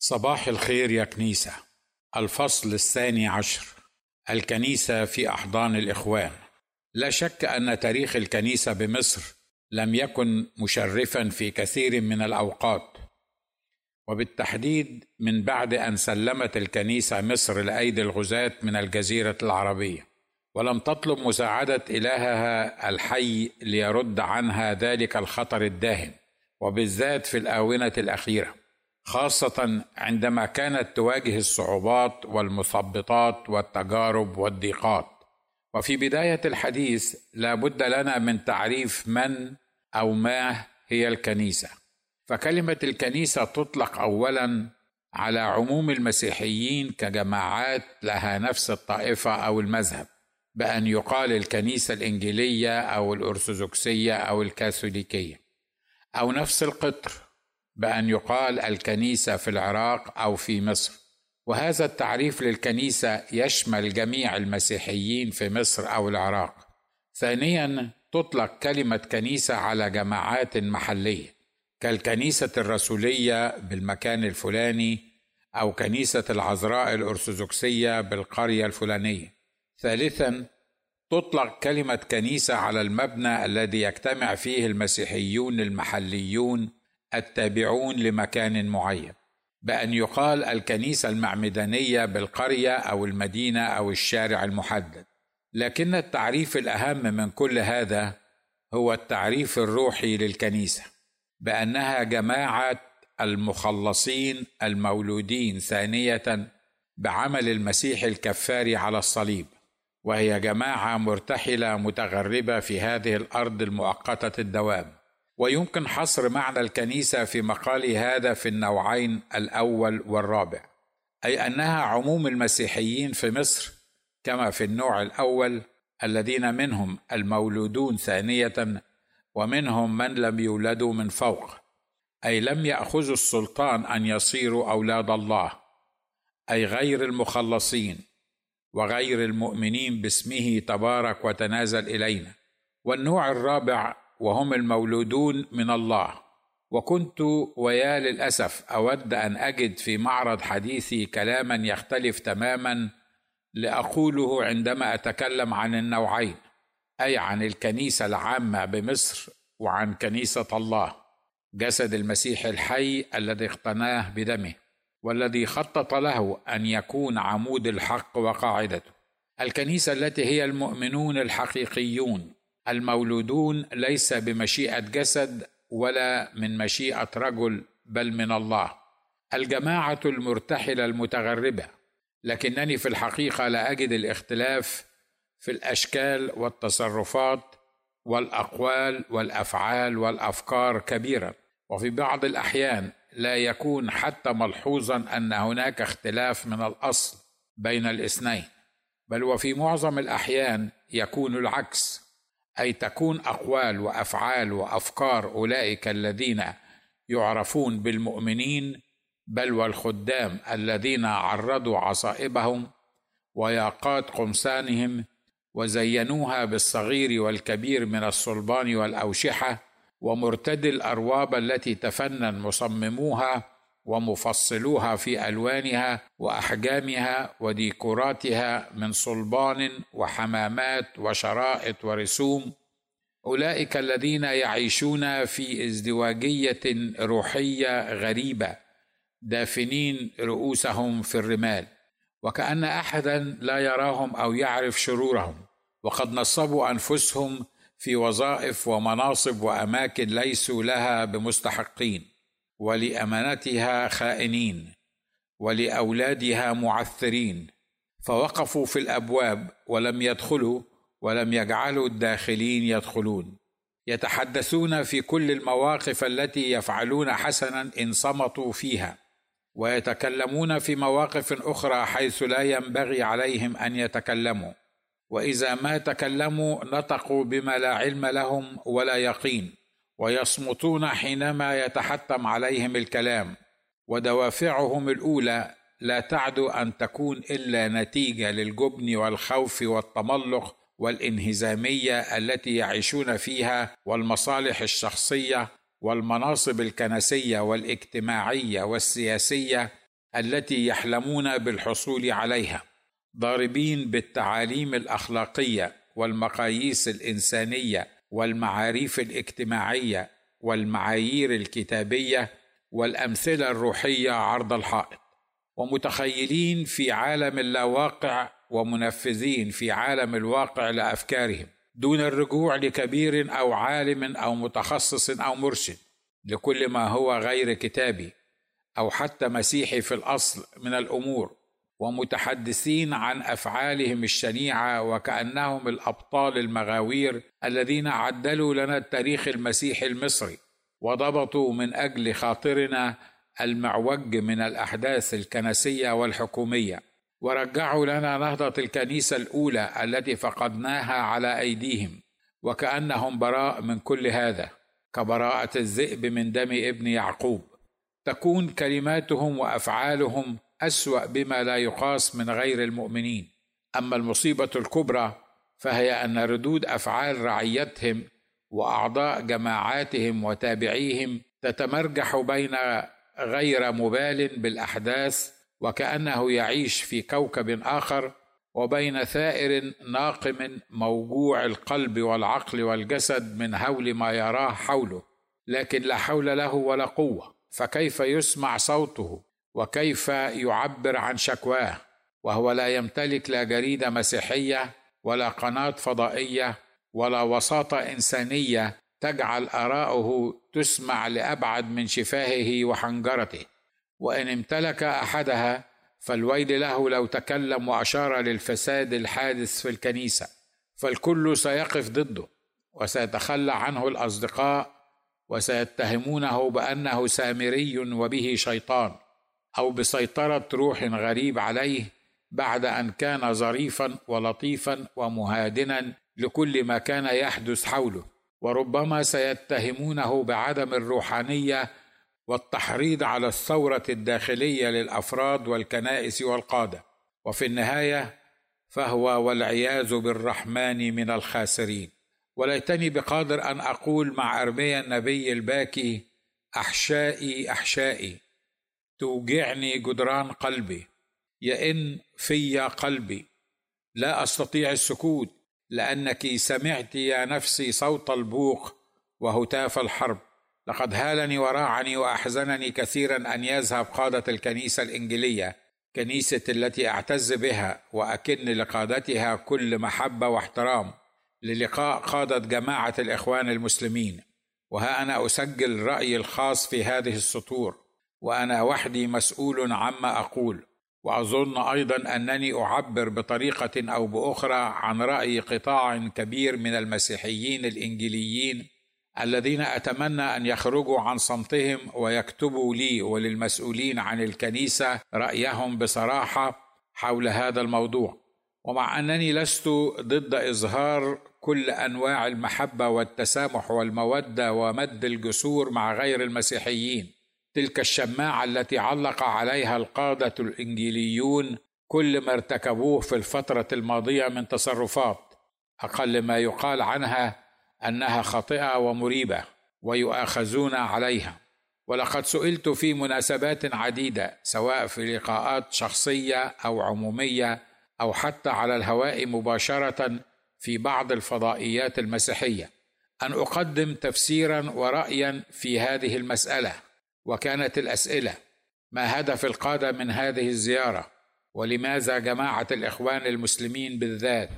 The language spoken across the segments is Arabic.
صباح الخير يا كنيسة. الفصل الثاني عشر. الكنيسة في أحضان الإخوان. لا شك أن تاريخ الكنيسة بمصر لم يكن مشرفا في كثير من الأوقات. وبالتحديد من بعد أن سلمت الكنيسة مصر لأيدي الغزاة من الجزيرة العربية. ولم تطلب مساعدة إلهها الحي ليرد عنها ذلك الخطر الداهم. وبالذات في الآونة الأخيرة. خاصة عندما كانت تواجه الصعوبات والمثبطات والتجارب والضيقات. وفي بداية الحديث لا بد لنا من تعريف من أو ما هي الكنيسة. فكلمة الكنيسة تطلق أولا على عموم المسيحيين كجماعات لها نفس الطائفة أو المذهب بأن يقال الكنيسة الإنجيلية أو الأرثوذكسية أو الكاثوليكية أو نفس القطر. بأن يقال الكنيسة في العراق أو في مصر. وهذا التعريف للكنيسة يشمل جميع المسيحيين في مصر أو العراق. ثانيا تطلق كلمة كنيسة على جماعات محلية كالكنيسة الرسولية بالمكان الفلاني أو كنيسة العذراء الأرثوذكسية بالقرية الفلانية. ثالثا تطلق كلمة كنيسة على المبنى الذي يجتمع فيه المسيحيون المحليون التابعون لمكان معين بأن يقال الكنيسة المعمدانية بالقرية أو المدينة أو الشارع المحدد. لكن التعريف الأهم من كل هذا هو التعريف الروحي للكنيسة بأنها جماعة المخلصين المولودين ثانية بعمل المسيح الكفاري على الصليب وهي جماعة مرتحلة متغربة في هذه الأرض المؤقتة الدوام. ويمكن حصر معنى الكنيسة في مقالي هذا في النوعين الأول والرابع أي أنها عموم المسيحيين في مصر كما في النوع الأول الذين منهم المولودون ثانية ومنهم من لم يولدوا من فوق أي لم يأخذوا السلطان أن يصيروا أولاد الله أي غير المخلصين وغير المؤمنين باسمه تبارك وتنازل إلينا. والنوع الرابع وهم المولودون من الله. وكنت ويا للأسف أود أن أجد في معرض حديثي كلاما يختلف تماما لأقوله عندما أتكلم عن النوعين أي عن الكنيسة العامة بمصر وعن كنيسة الله جسد المسيح الحي الذي اقتناه بدمه والذي خطط له أن يكون عمود الحق وقاعدته. الكنيسة التي هي المؤمنون الحقيقيون المولودون ليس بمشيئة جسد ولا من مشيئة رجل بل من الله. الجماعة المرتحلة المتغربة. لكنني في الحقيقة لا أجد الاختلاف في الأشكال والتصرفات والأقوال والأفعال والأفكار كبيرا. وفي بعض الأحيان لا يكون حتى ملحوظا أن هناك اختلاف من الأصل بين الاثنين. بل وفي معظم الأحيان يكون العكس. أي تكون أقوال وأفعال وأفكار أولئك الذين يعرفون بالمؤمنين بل والخدام الذين عرضوا عصائبهم وياقات قمصانهم وزينوها بالصغير والكبير من الصلبان والأوشحة ومرتدي الأرواب التي تفنن مصمموها ومفصلوها في ألوانها وأحجامها وديكوراتها من صلبان وحمامات وشرائط ورسوم. أولئك الذين يعيشون في ازدواجية روحية غريبة دافنين رؤوسهم في الرمال وكأن أحدا لا يراهم أو يعرف شرورهم وقد نصبوا أنفسهم في وظائف ومناصب وأماكن ليسوا لها بمستحقين. ولامانتها خائنين ولأولادها معثرين. فوقفوا في الأبواب ولم يدخلوا ولم يجعلوا الداخلين يدخلون. يتحدثون في كل المواقف التي يفعلون حسنا إن صمتوا فيها. ويتكلمون في مواقف أخرى حيث لا ينبغي عليهم أن يتكلموا. وإذا ما تكلموا نطقوا بما لا علم لهم ولا يقين. ويصمتون حينما يتحتم عليهم الكلام ودوافعهم الأولى لا تعدو أن تكون إلا نتيجة للجبن والخوف والتملق والإنهزامية التي يعيشون فيها والمصالح الشخصية والمناصب الكنسية والاجتماعية والسياسية التي يحلمون بالحصول عليها. ضاربين بالتعاليم الأخلاقية والمقاييس الإنسانية والمعاريف الاجتماعية والمعايير الكتابية والأمثلة الروحية عرض الحائط. ومتخيلين في عالم اللاواقع ومنفذين في عالم الواقع لأفكارهم دون الرجوع لكبير أو عالم أو متخصص أو مرشد لكل ما هو غير كتابي أو حتى مسيحي في الأصل من الأمور. ومتحدثين عن أفعالهم الشنيعة وكأنهم الأبطال المغاوير الذين عدلوا لنا التاريخ المسيحي المصري وضبطوا من أجل خاطرنا المعوج من الأحداث الكنسية والحكومية. ورجعوا لنا نهضة الكنيسة الأولى التي فقدناها على أيديهم وكأنهم براء من كل هذا كبراءة الذئب من دم ابن يعقوب. تكون كلماتهم وأفعالهم أسوأ بما لا يقاس من غير المؤمنين. أما المصيبة الكبرى فهي أن ردود أفعال رعيتهم وأعضاء جماعاتهم وتابعيهم تتمرجح بين غير مبال بالأحداث وكأنه يعيش في كوكب آخر وبين ثائر ناقم موجوع القلب والعقل والجسد من هول ما يراه حوله لكن لا حول له ولا قوة. فكيف يسمع صوته؟ وكيف يعبر عن شكواه وهو لا يمتلك لا جريدة مسيحية ولا قناة فضائية ولا وساطة إنسانية تجعل اراءه تسمع لأبعد من شفاهه وحنجرته. وإن امتلك أحدها فالويل له لو تكلم وأشار للفساد الحادث في الكنيسة فالكل سيقف ضده وسيتخلى عنه الأصدقاء وسيتهمونه بأنه سامري وبه شيطان. أو بسيطرة روح غريب عليه بعد أن كان ظريفا ولطيفا ومهادنا لكل ما كان يحدث حوله. وربما سيتهمونه بعدم الروحانية والتحريض على الثورة الداخلية للأفراد والكنائس والقادة. وفي النهاية فهو والعياذ بالرحمن من الخاسرين. وليتني بقادر أن أقول مع ارميا النبي الباكي أحشائي أحشائي. توجعني جدران قلبي. يئن في قلبي. لا أستطيع السكوت لأنك سمعت يا نفسي صوت البوق وهتاف الحرب. لقد هالني وراعني وأحزنني كثيرا أن يذهب قادة الكنيسة الانجيليه كنيسة التي أعتز بها وأكن لقادتها كل محبة واحترام للقاء قادة جماعة الإخوان المسلمين. وها أنا أسجل رأيي الخاص في هذه السطور. وأنا وحدي مسؤول عما أقول وأظن أيضا أنني أعبر بطريقة أو بأخرى عن رأي قطاع كبير من المسيحيين الانجيليين الذين أتمنى أن يخرجوا عن صمتهم ويكتبوا لي وللمسؤولين عن الكنيسة رأيهم بصراحة حول هذا الموضوع. ومع أنني لست ضد إظهار كل أنواع المحبة والتسامح والمودة ومد الجسور مع غير المسيحيين تلك الشماعة التي علق عليها القادة الإنجيليون كل ما ارتكبوه في الفترة الماضية من تصرفات أقل ما يقال عنها أنها خاطئة ومريبة ويؤاخذون عليها. ولقد سئلت في مناسبات عديدة سواء في لقاءات شخصية أو عمومية أو حتى على الهواء مباشرة في بعض الفضائيات المسيحية. أن أقدم تفسيرا ورايا في هذه المسألة. وكانت الأسئلة ما هدف القادة من هذه الزيارة؟ ولماذا جماعة الإخوان المسلمين بالذات؟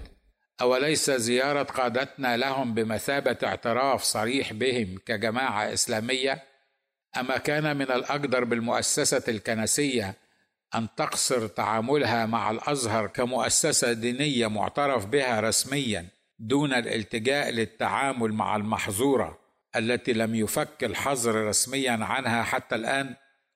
أوليس زيارة قادتنا لهم بمثابة اعتراف صريح بهم كجماعة إسلامية؟ أما كان من الأقدر بالمؤسسة الكنسية أن تقصر تعاملها مع الأزهر كمؤسسة دينية معترف بها رسميا دون الالتجاء للتعامل مع المحظورة؟ التي لم يفك الحظر رسميا عنها حتى الآن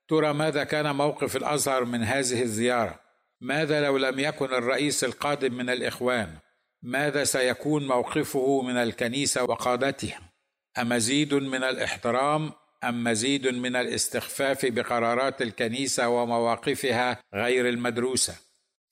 ترى ماذا كان موقف الأزهر من هذه الزيارة؟ ماذا لو لم يكن الرئيس القادم من الإخوان؟ ماذا سيكون موقفه من الكنيسة وقادتها امزيد من الاحترام؟ أم مزيد من الاستخفاف بقرارات الكنيسة ومواقفها غير المدروسة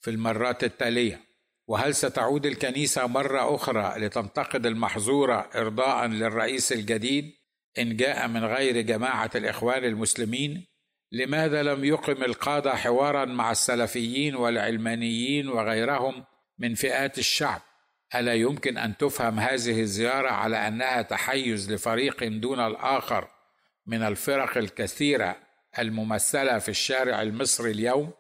في المرات التالية؟ وهل ستعود الكنيسة مرة أخرى لتنتقد المحظوره إرضاء للرئيس الجديد إن جاء من غير جماعة الإخوان المسلمين؟ لماذا لم يقم القادة حوارا مع السلفيين والعلمانيين وغيرهم من فئات الشعب؟ ألا يمكن أن تفهم هذه الزيارة على أنها تحيز لفريق دون الآخر من الفرق الكثيرة الممثلة في الشارع المصري اليوم؟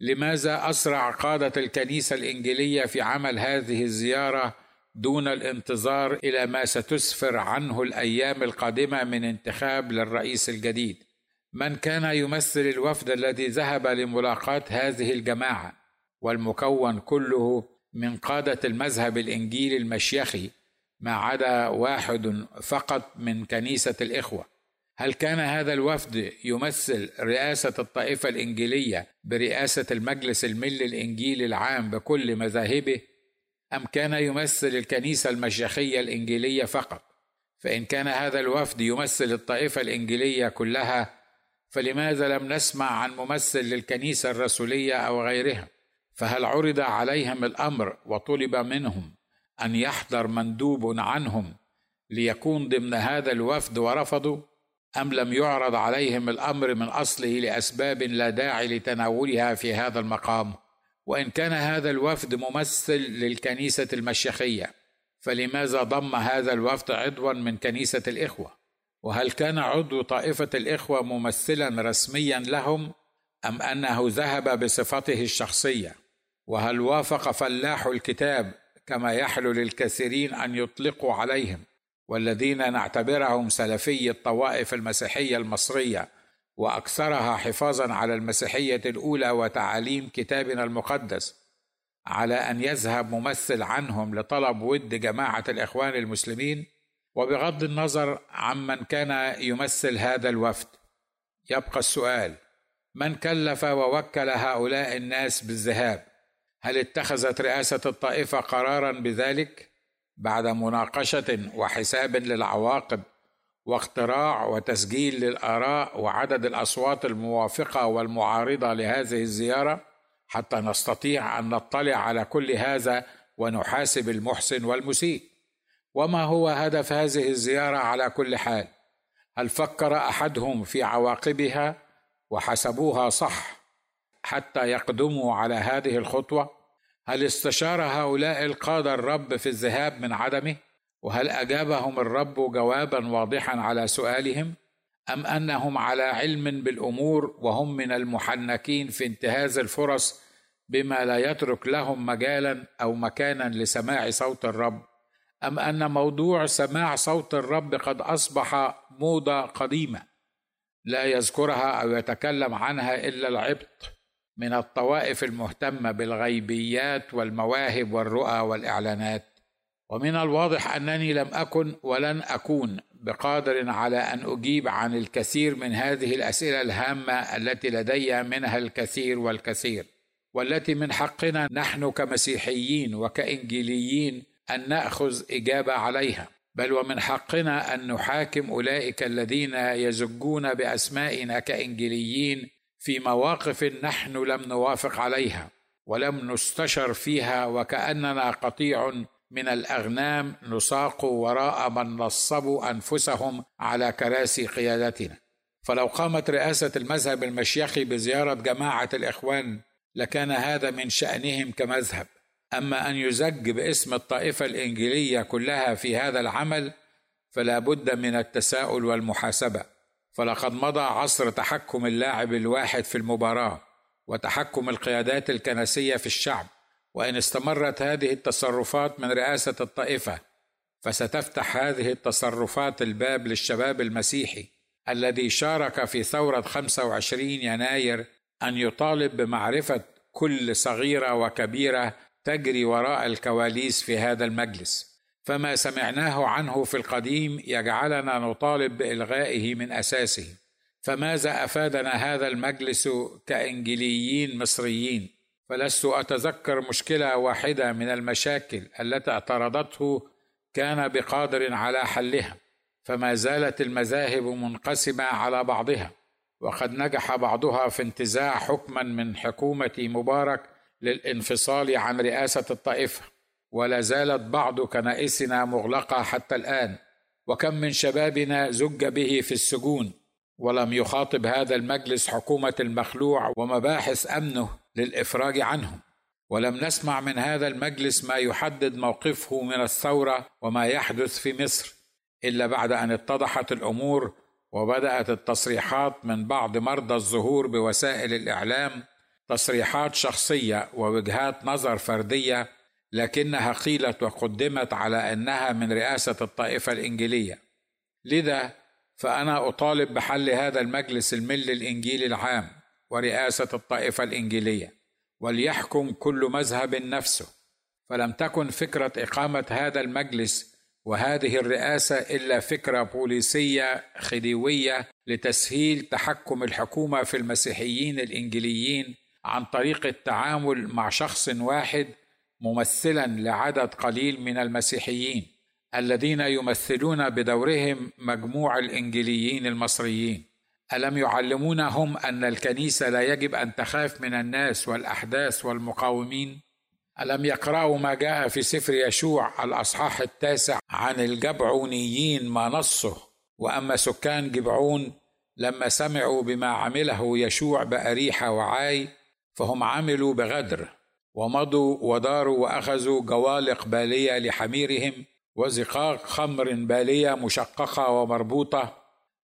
لماذا أسرع قادة الكنيسة الإنجيلية في عمل هذه الزيارة دون الانتظار إلى ما ستسفر عنه الأيام القادمة من انتخاب للرئيس الجديد؟ من كان يمثل الوفد الذي ذهب لملاقاة هذه الجماعة؟ والمكون كله من قادة المذهب الإنجيلي المشيخي ما عدا واحد فقط من كنيسة الإخوة. هل كان هذا الوفد يمثل رئاسة الطائفة الإنجيلية برئاسة المجلس الملي الإنجيلي العام بكل مذاهبه؟ أم كان يمثل الكنيسة المشيخية الإنجيلية فقط؟ فإن كان هذا الوفد يمثل الطائفة الإنجيلية كلها فلماذا لم نسمع عن ممثل للكنيسة الرسولية أو غيرها؟ فهل عرض عليهم الأمر وطلب منهم أن يحضر مندوب عنهم ليكون ضمن هذا الوفد ورفضوا أم لم يعرض عليهم الأمر من أصله لأسباب لا داعي لتناولها في هذا المقام؟ وإن كان هذا الوفد ممثل للكنيسة المشيخية فلماذا ضم هذا الوفد عضوا من كنيسة الإخوة؟ وهل كان عضو طائفة الإخوة ممثلا رسميا لهم أم أنه ذهب بصفته الشخصية؟ وهل وافق فلاح الكتاب كما يحلو للكثيرين أن يطلقوا عليهم؟ والذين نعتبرهم سلفي الطوائف المسيحية المصرية وأكثرها حفاظا على المسيحية الأولى وتعاليم كتابنا المقدس على أن يذهب ممثل عنهم لطلب ود جماعة الإخوان المسلمين وبغض النظر عمن كان يمثل هذا الوفد. يبقى السؤال من كلف ووكل هؤلاء الناس بالذهاب؟ هل اتخذت رئاسة الطائفة قرارا بذلك؟ بعد مناقشة وحساب للعواقب واختراع وتسجيل للآراء وعدد الأصوات الموافقة والمعارضة لهذه الزيارة حتى نستطيع أن نطلع على كل هذا ونحاسب المحسن والمسيء. وما هو هدف هذه الزيارة على كل حال؟ هل فكر أحدهم في عواقبها وحسبوها صح حتى يقدموا على هذه الخطوة؟ هل استشار هؤلاء القاده الرب في الذهاب من عدمه؟ وهل أجابهم الرب جوابا واضحا على سؤالهم؟ أم أنهم على علم بالأمور وهم من المحنكين في انتهاز الفرص بما لا يترك لهم مجالا أو مكانا لسماع صوت الرب؟ أم أن موضوع سماع صوت الرب قد أصبح موضة قديمة لا يذكرها أو يتكلم عنها إلا العبط؟ من الطوائف المهتمة بالغيبيات والمواهب والرؤى والإعلانات. ومن الواضح أنني لم أكن ولن أكون بقادر على أن أجيب عن الكثير من هذه الأسئلة الهامة التي لدي منها الكثير والكثير والتي من حقنا نحن كمسيحيين وكإنجيليين أن نأخذ إجابة عليها. بل ومن حقنا أن نحاكم أولئك الذين يزجون بأسمائنا كإنجيليين في مواقف نحن لم نوافق عليها ولم نستشر فيها وكأننا قطيع من الأغنام نساق وراء من نصبوا أنفسهم على كراسي قيادتنا. فلو قامت رئاسة المذهب المشيخي بزيارة جماعة الإخوان لكان هذا من شأنهم كمذهب. أما أن يزج باسم الطائفة الإنجيلية كلها في هذا العمل فلا بد من التساؤل والمحاسبة. فلقد مضى عصر تحكم اللاعب الواحد في المباراة وتحكم القيادات الكنسية في الشعب وإن استمرت هذه التصرفات من رئاسة الطائفة فستفتح هذه التصرفات الباب للشباب المسيحي الذي شارك في ثورة 25 يناير أن يطالب بمعرفة كل صغيرة وكبيرة تجري وراء الكواليس في هذا المجلس. فما سمعناه عنه في القديم يجعلنا نطالب بإلغائه من أساسه. فماذا أفادنا هذا المجلس كإنجليين مصريين؟ فلست أتذكر مشكلة واحدة من المشاكل التي اعترضته كان بقادر على حلها فما زالت المذاهب منقسمة على بعضها وقد نجح بعضها في انتزاع حكما من حكومة مبارك للانفصال عن رئاسة الطائفة. ولا زالت بعض كنائسنا مغلقة حتى الآن وكم من شبابنا زج به في السجون ولم يخاطب هذا المجلس حكومة المخلوع ومباحث أمنه للإفراج عنهم. ولم نسمع من هذا المجلس ما يحدد موقفه من الثورة وما يحدث في مصر إلا بعد أن اتضحت الأمور وبدأت التصريحات من بعض مرضى الظهور بوسائل الإعلام تصريحات شخصية ووجهات نظر فردية لكنها قيلت وقدمت على أنها من رئاسة الطائفة الإنجيلية. لذا فأنا أطالب بحل هذا المجلس المل الإنجيلي العام ورئاسة الطائفة الإنجيلية وليحكم كل مذهب نفسه. فلم تكن فكرة إقامة هذا المجلس وهذه الرئاسة إلا فكرة بوليسية خديوية لتسهيل تحكم الحكومة في المسيحيين الإنجيليين عن طريق التعامل مع شخص واحد ممثلا لعدد قليل من المسيحيين الذين يمثلون بدورهم مجموع الانجيليين المصريين. ألم يعلمونهم أن الكنيسة لا يجب أن تخاف من الناس والأحداث والمقاومين؟ ألم يقرأوا ما جاء في سفر يشوع الأصحاح التاسع عن الجبعونيين ما نصه؟ وأما سكان جبعون لما سمعوا بما عمله يشوع بأريحة وعاي فهم عملوا بغدر. ومضوا وداروا وأخذوا جوالق بالية لحميرهم وزقاق خمر بالية مشققة ومربوطة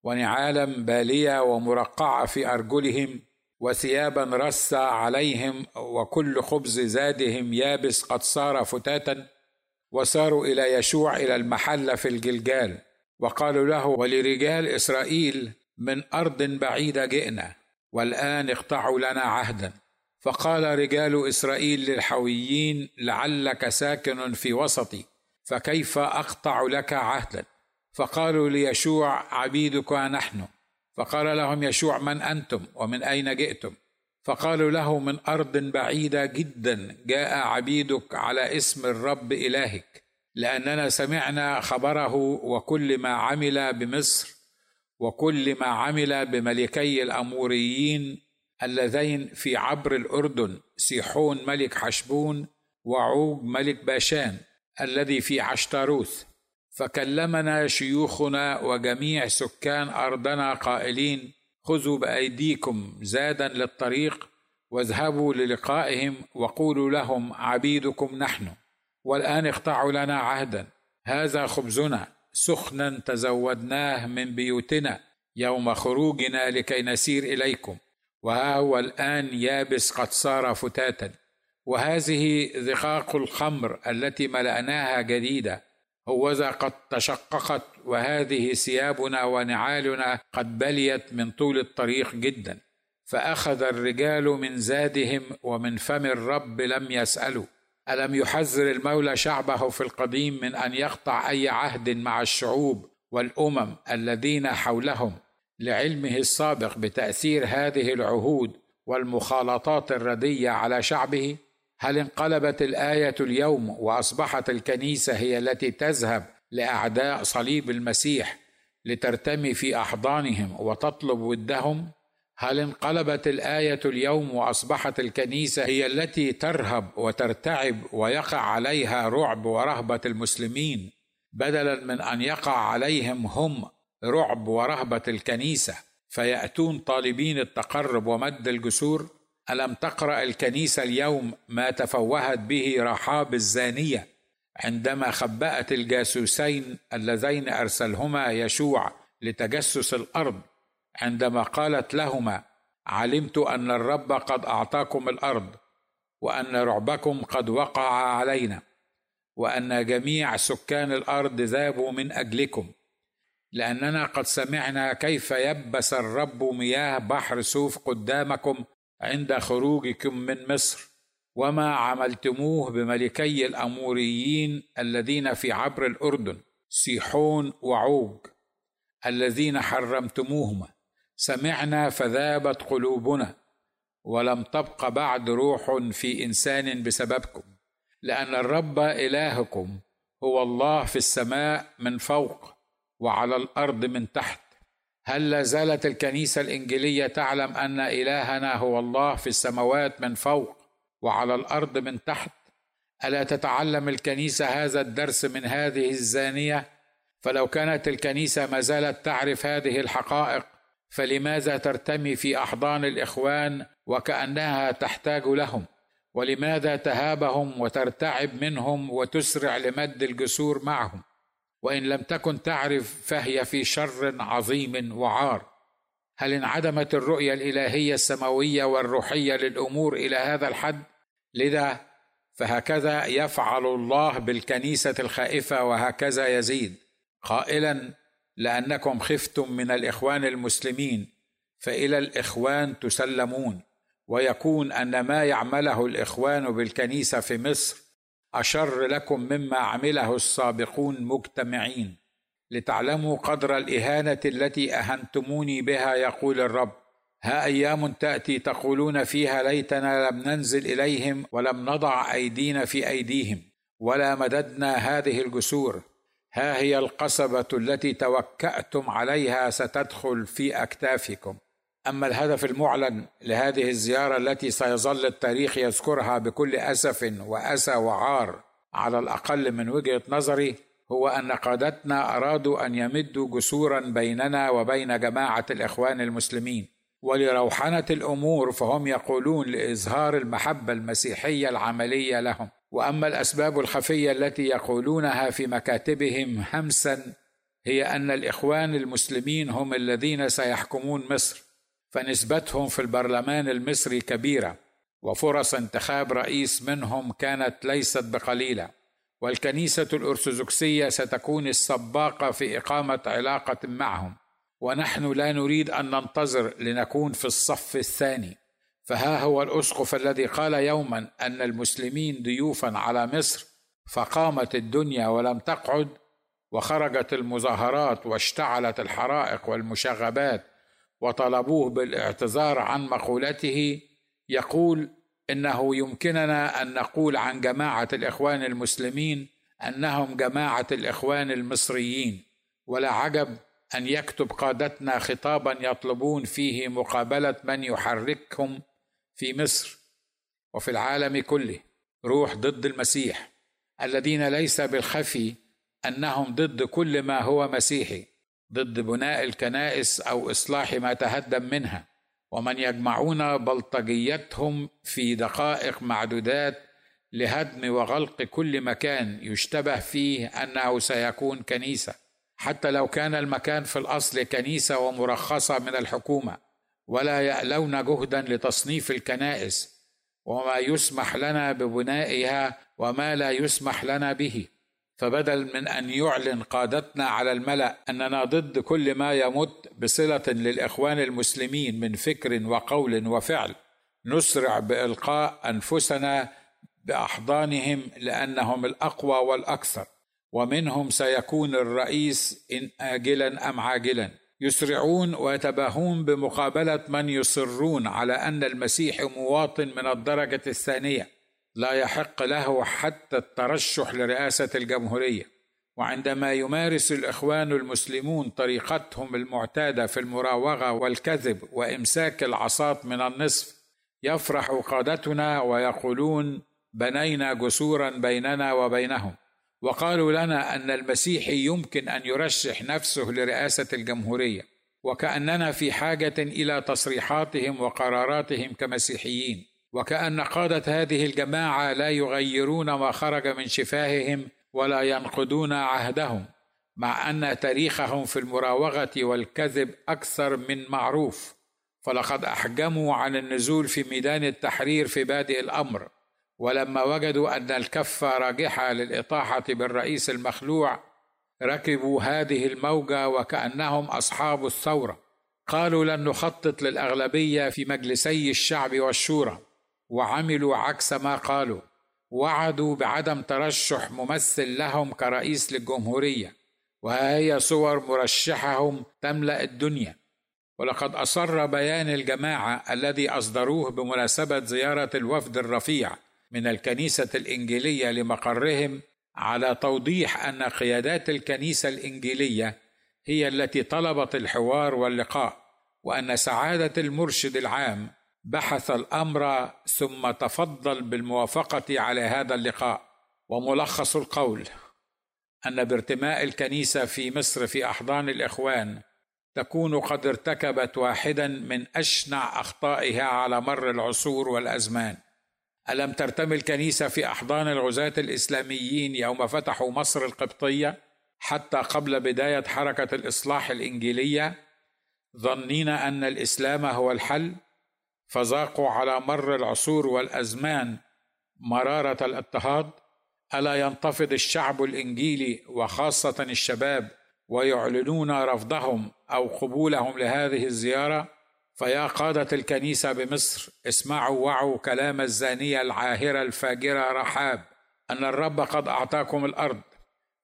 ونعالا بالية ومرقعة في أرجلهم وثيابا رسى عليهم وكل خبز زادهم يابس قد صار فتاتا وساروا إلى يشوع إلى المحله في الجلجال وقالوا له ولرجال إسرائيل من أرض بعيدة جئنا والآن اقطعوا لنا عهدا. فقال رجال إسرائيل للحويين لعلك ساكن في وسطي فكيف أقطع لك عهدا؟ فقالوا ليشوع عبيدك نحن. فقال لهم يشوع من أنتم؟ ومن أين جئتم؟ فقالوا له من أرض بعيدة جدا جاء عبيدك على اسم الرب إلهك لأننا سمعنا خبره وكل ما عمل بمصر وكل ما عمل بملكي الأموريين اللذين في عبر الأردن سيحون ملك حشبون وعوج ملك باشان الذي في عشتاروث. فكلمنا شيوخنا وجميع سكان أرضنا قائلين خذوا بأيديكم زادا للطريق واذهبوا للقائهم وقولوا لهم عبيدكم نحن والآن اقطعوا لنا عهدا. هذا خبزنا سخنا تزودناه من بيوتنا يوم خروجنا لكي نسير إليكم. وها هو الان يابس قد صار فتاتا. وهذه ذقاق الخمر التي ملأناها جديدة. هوذا قد تشققت وهذه ثيابنا ونعالنا قد بليت من طول الطريق جدا. فأخذ الرجال من زادهم ومن فم الرب لم يسألوا. ألم يحذر المولى شعبه في القديم من أن يقطع أي عهد مع الشعوب والأمم الذين حولهم؟ لعلمه السابق بتأثير هذه العهود والمخالطات الردية على شعبه هل انقلبت الآية اليوم وأصبحت الكنيسة هي التي تذهب لأعداء صليب المسيح لترتمي في أحضانهم وتطلب ودهم؟ هل انقلبت الآية اليوم وأصبحت الكنيسة هي التي ترهب وترتعب ويقع عليها رعب ورهبة المسلمين؟ بدلا من أن يقع عليهم هم رعب ورهبة الكنيسة فيأتون طالبين التقرب ومد الجسور. ألم تقرأ الكنيسة اليوم ما تفوهت به رحاب الزانية؟ عندما خبأت الجاسوسين اللذين أرسلهما يشوع لتجسس الأرض عندما قالت لهما علمت أن الرب قد أعطاكم الأرض وأن رعبكم قد وقع علينا وأن جميع سكان الأرض ذابوا من أجلكم لأننا قد سمعنا كيف يبس الرب مياه بحر سوف قدامكم عند خروجكم من مصر وما عملتموه بملكي الأموريين الذين في عبر الأردن سيحون وعوج الذين حرمتموهما. سمعنا فذابت قلوبنا ولم تبق بعد روح في إنسان بسببكم لأن الرب إلهكم هو الله في السماء من فوق. وعلى الأرض من تحت. هل لا زالت الكنيسة الإنجيلية تعلم أن إلهنا هو الله في السماوات من فوق وعلى الأرض من تحت؟ ألا تتعلم الكنيسة هذا الدرس من هذه الزانية؟ فلو كانت الكنيسة ما زالت تعرف هذه الحقائق فلماذا ترتمي في أحضان الإخوان وكأنها تحتاج لهم؟ ولماذا تهابهم وترتعب منهم وتسرع لمد الجسور معهم؟ وإن لم تكن تعرف فهي في شر عظيم وعار. هل انعدمت الرؤية الإلهية السماوية والروحية للأمور إلى هذا الحد؟ لذا فهكذا يفعل الله بالكنيسة الخائفة وهكذا يزيد. قائلا لأنكم خفتم من الإخوان المسلمين فإلى الإخوان تسلمون. ويكون أن ما يعمله الإخوان بالكنيسة في مصر أشر لكم مما عمله السابقون مجتمعين لتعلموا قدر الإهانة التي أهنتموني بها يقول الرب. ها أيام تأتي تقولون فيها ليتنا لم ننزل إليهم ولم نضع أيدينا في أيديهم ولا مددنا هذه الجسور. ها هي القصبة التي توكأتم عليها ستدخل في أكتافكم. أما الهدف المعلن لهذه الزيارة التي سيظل التاريخ يذكرها بكل أسف وأسى وعار على الأقل من وجهة نظري هو أن قادتنا أرادوا أن يمدوا جسورا بيننا وبين جماعة الإخوان المسلمين. ولروحنه الأمور فهم يقولون لإظهار المحبة المسيحية العملية لهم. وأما الأسباب الخفية التي يقولونها في مكاتبهم همسا هي أن الإخوان المسلمين هم الذين سيحكمون مصر. فنسبتهم في البرلمان المصري كبيرة وفرص انتخاب رئيس منهم كانت ليست بقليلة. والكنيسة الأرثوذكسية ستكون السباقة في إقامة علاقة معهم. ونحن لا نريد أن ننتظر لنكون في الصف الثاني. فها هو الأسقف الذي قال يوما أن المسلمين ضيوفا على مصر فقامت الدنيا ولم تقعد وخرجت المظاهرات واشتعلت الحرائق والمشاغبات وطلبوه بالاعتذار عن مقولته يقول إنه يمكننا أن نقول عن جماعة الإخوان المسلمين أنهم جماعة الإخوان المصريين ولا عجب أن يكتب قادتنا خطابا يطلبون فيه مقابلة من يحركهم في مصر وفي العالم كله. روح ضد المسيح الذين ليس بالخفي أنهم ضد كل ما هو مسيحي. ضد بناء الكنائس أو إصلاح ما تهدم منها ومن يجمعون بلطجيتهم في دقائق معدودات لهدم وغلق كل مكان يشتبه فيه أنه سيكون كنيسة حتى لو كان المكان في الأصل كنيسة ومرخصة من الحكومة ولا يألون جهدا لتصنيف الكنائس وما يسمح لنا ببنائها وما لا يسمح لنا به. فبدل من أن يعلن قادتنا على الملأ أننا ضد كل ما يمت بصلة للإخوان المسلمين من فكر وقول وفعل نسرع بإلقاء أنفسنا بأحضانهم لأنهم الأقوى والأكثر ومنهم سيكون الرئيس إن اجلا أم عاجلا. يسرعون ويتباهون بمقابلة من يصرون على أن المسيح مواطن من الدرجة الثانية. لا يحق له حتى الترشح لرئاسة الجمهورية. وعندما يمارس الإخوان المسلمون طريقتهم المعتادة في المراوغة والكذب وإمساك العصات من النصف يفرح قادتنا ويقولون بنينا جسورا بيننا وبينهم. وقالوا لنا أن المسيحي يمكن أن يرشح نفسه لرئاسة الجمهورية وكأننا في حاجة إلى تصريحاتهم وقراراتهم كمسيحيين. وكأن قادة هذه الجماعة لا يغيرون ما خرج من شفاههم ولا ينقضون عهدهم مع أن تاريخهم في المراوغة والكذب أكثر من معروف. فلقد أحجموا عن النزول في ميدان التحرير في بادئ الأمر ولما وجدوا أن الكفه راجحه للإطاحة بالرئيس المخلوع ركبوا هذه الموجة وكأنهم أصحاب الثورة. قالوا لن نخطط للأغلبية في مجلسي الشعب والشورى. وعملوا عكس ما قالوا وعدوا بعدم ترشح ممثل لهم كرئيس للجمهورية وهي صور مرشحهم تملأ الدنيا. ولقد أصر بيان الجماعة الذي أصدروه بمناسبة زيارة الوفد الرفيع من الكنيسة الإنجيلية لمقرهم على توضيح أن قيادات الكنيسة الإنجيلية هي التي طلبت الحوار واللقاء وأن سعادة المرشد العام بحث الأمر ثم تفضل بالموافقة على هذا اللقاء. وملخص القول أن بارتماء الكنيسة في مصر في أحضان الإخوان تكون قد ارتكبت واحدا من أشنع أخطائها على مر العصور والأزمان. ألم ترتمي الكنيسة في أحضان الغزاة الإسلاميين يوم فتحوا مصر القبطية حتى قبل بداية حركة الإصلاح الإنجيلية؟ ظنين أن الإسلام هو الحل؟ فذاقوا على مر العصور والأزمان مرارة الاضطهاد ألا ينتفض الشعب الإنجيلي وخاصة الشباب ويعلنون رفضهم أو قبولهم لهذه الزيارة؟ فيا قادة الكنيسة بمصر اسمعوا وعوا كلام الزانية العاهرة الفاجرة رحاب أن الرب قد أعطاكم الأرض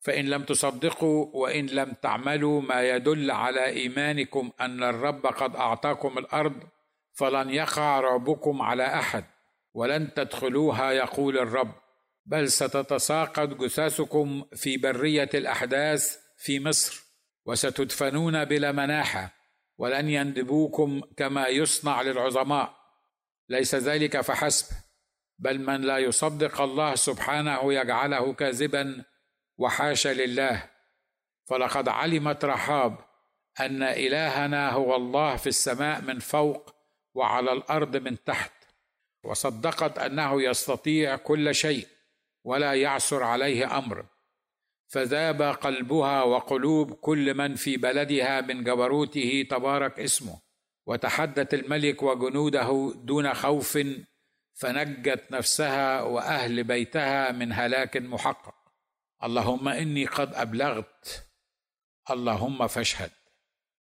فإن لم تصدقوا وإن لم تعملوا ما يدل على إيمانكم أن الرب قد أعطاكم الأرض فلن يقع رعبكم على أحد ولن تدخلوها يقول الرب. بل ستتساقط جثثكم في برية الأحداث في مصر وستدفنون بلا مناحة ولن يندبوكم كما يصنع للعظماء. ليس ذلك فحسب بل من لا يصدق الله سبحانه يجعله كاذبا وحاشا لله. فلقد علمت رحاب أن إلهنا هو الله في السماء من فوق وعلى الأرض من تحت وصدقت أنه يستطيع كل شيء ولا يعثر عليه أمر. فذاب قلبها وقلوب كل من في بلدها من جبروته تبارك اسمه وتحدث الملك وجنوده دون خوف فنجت نفسها وأهل بيتها من هلاك محقق. اللهم إني قد أبلغت اللهم فاشهد.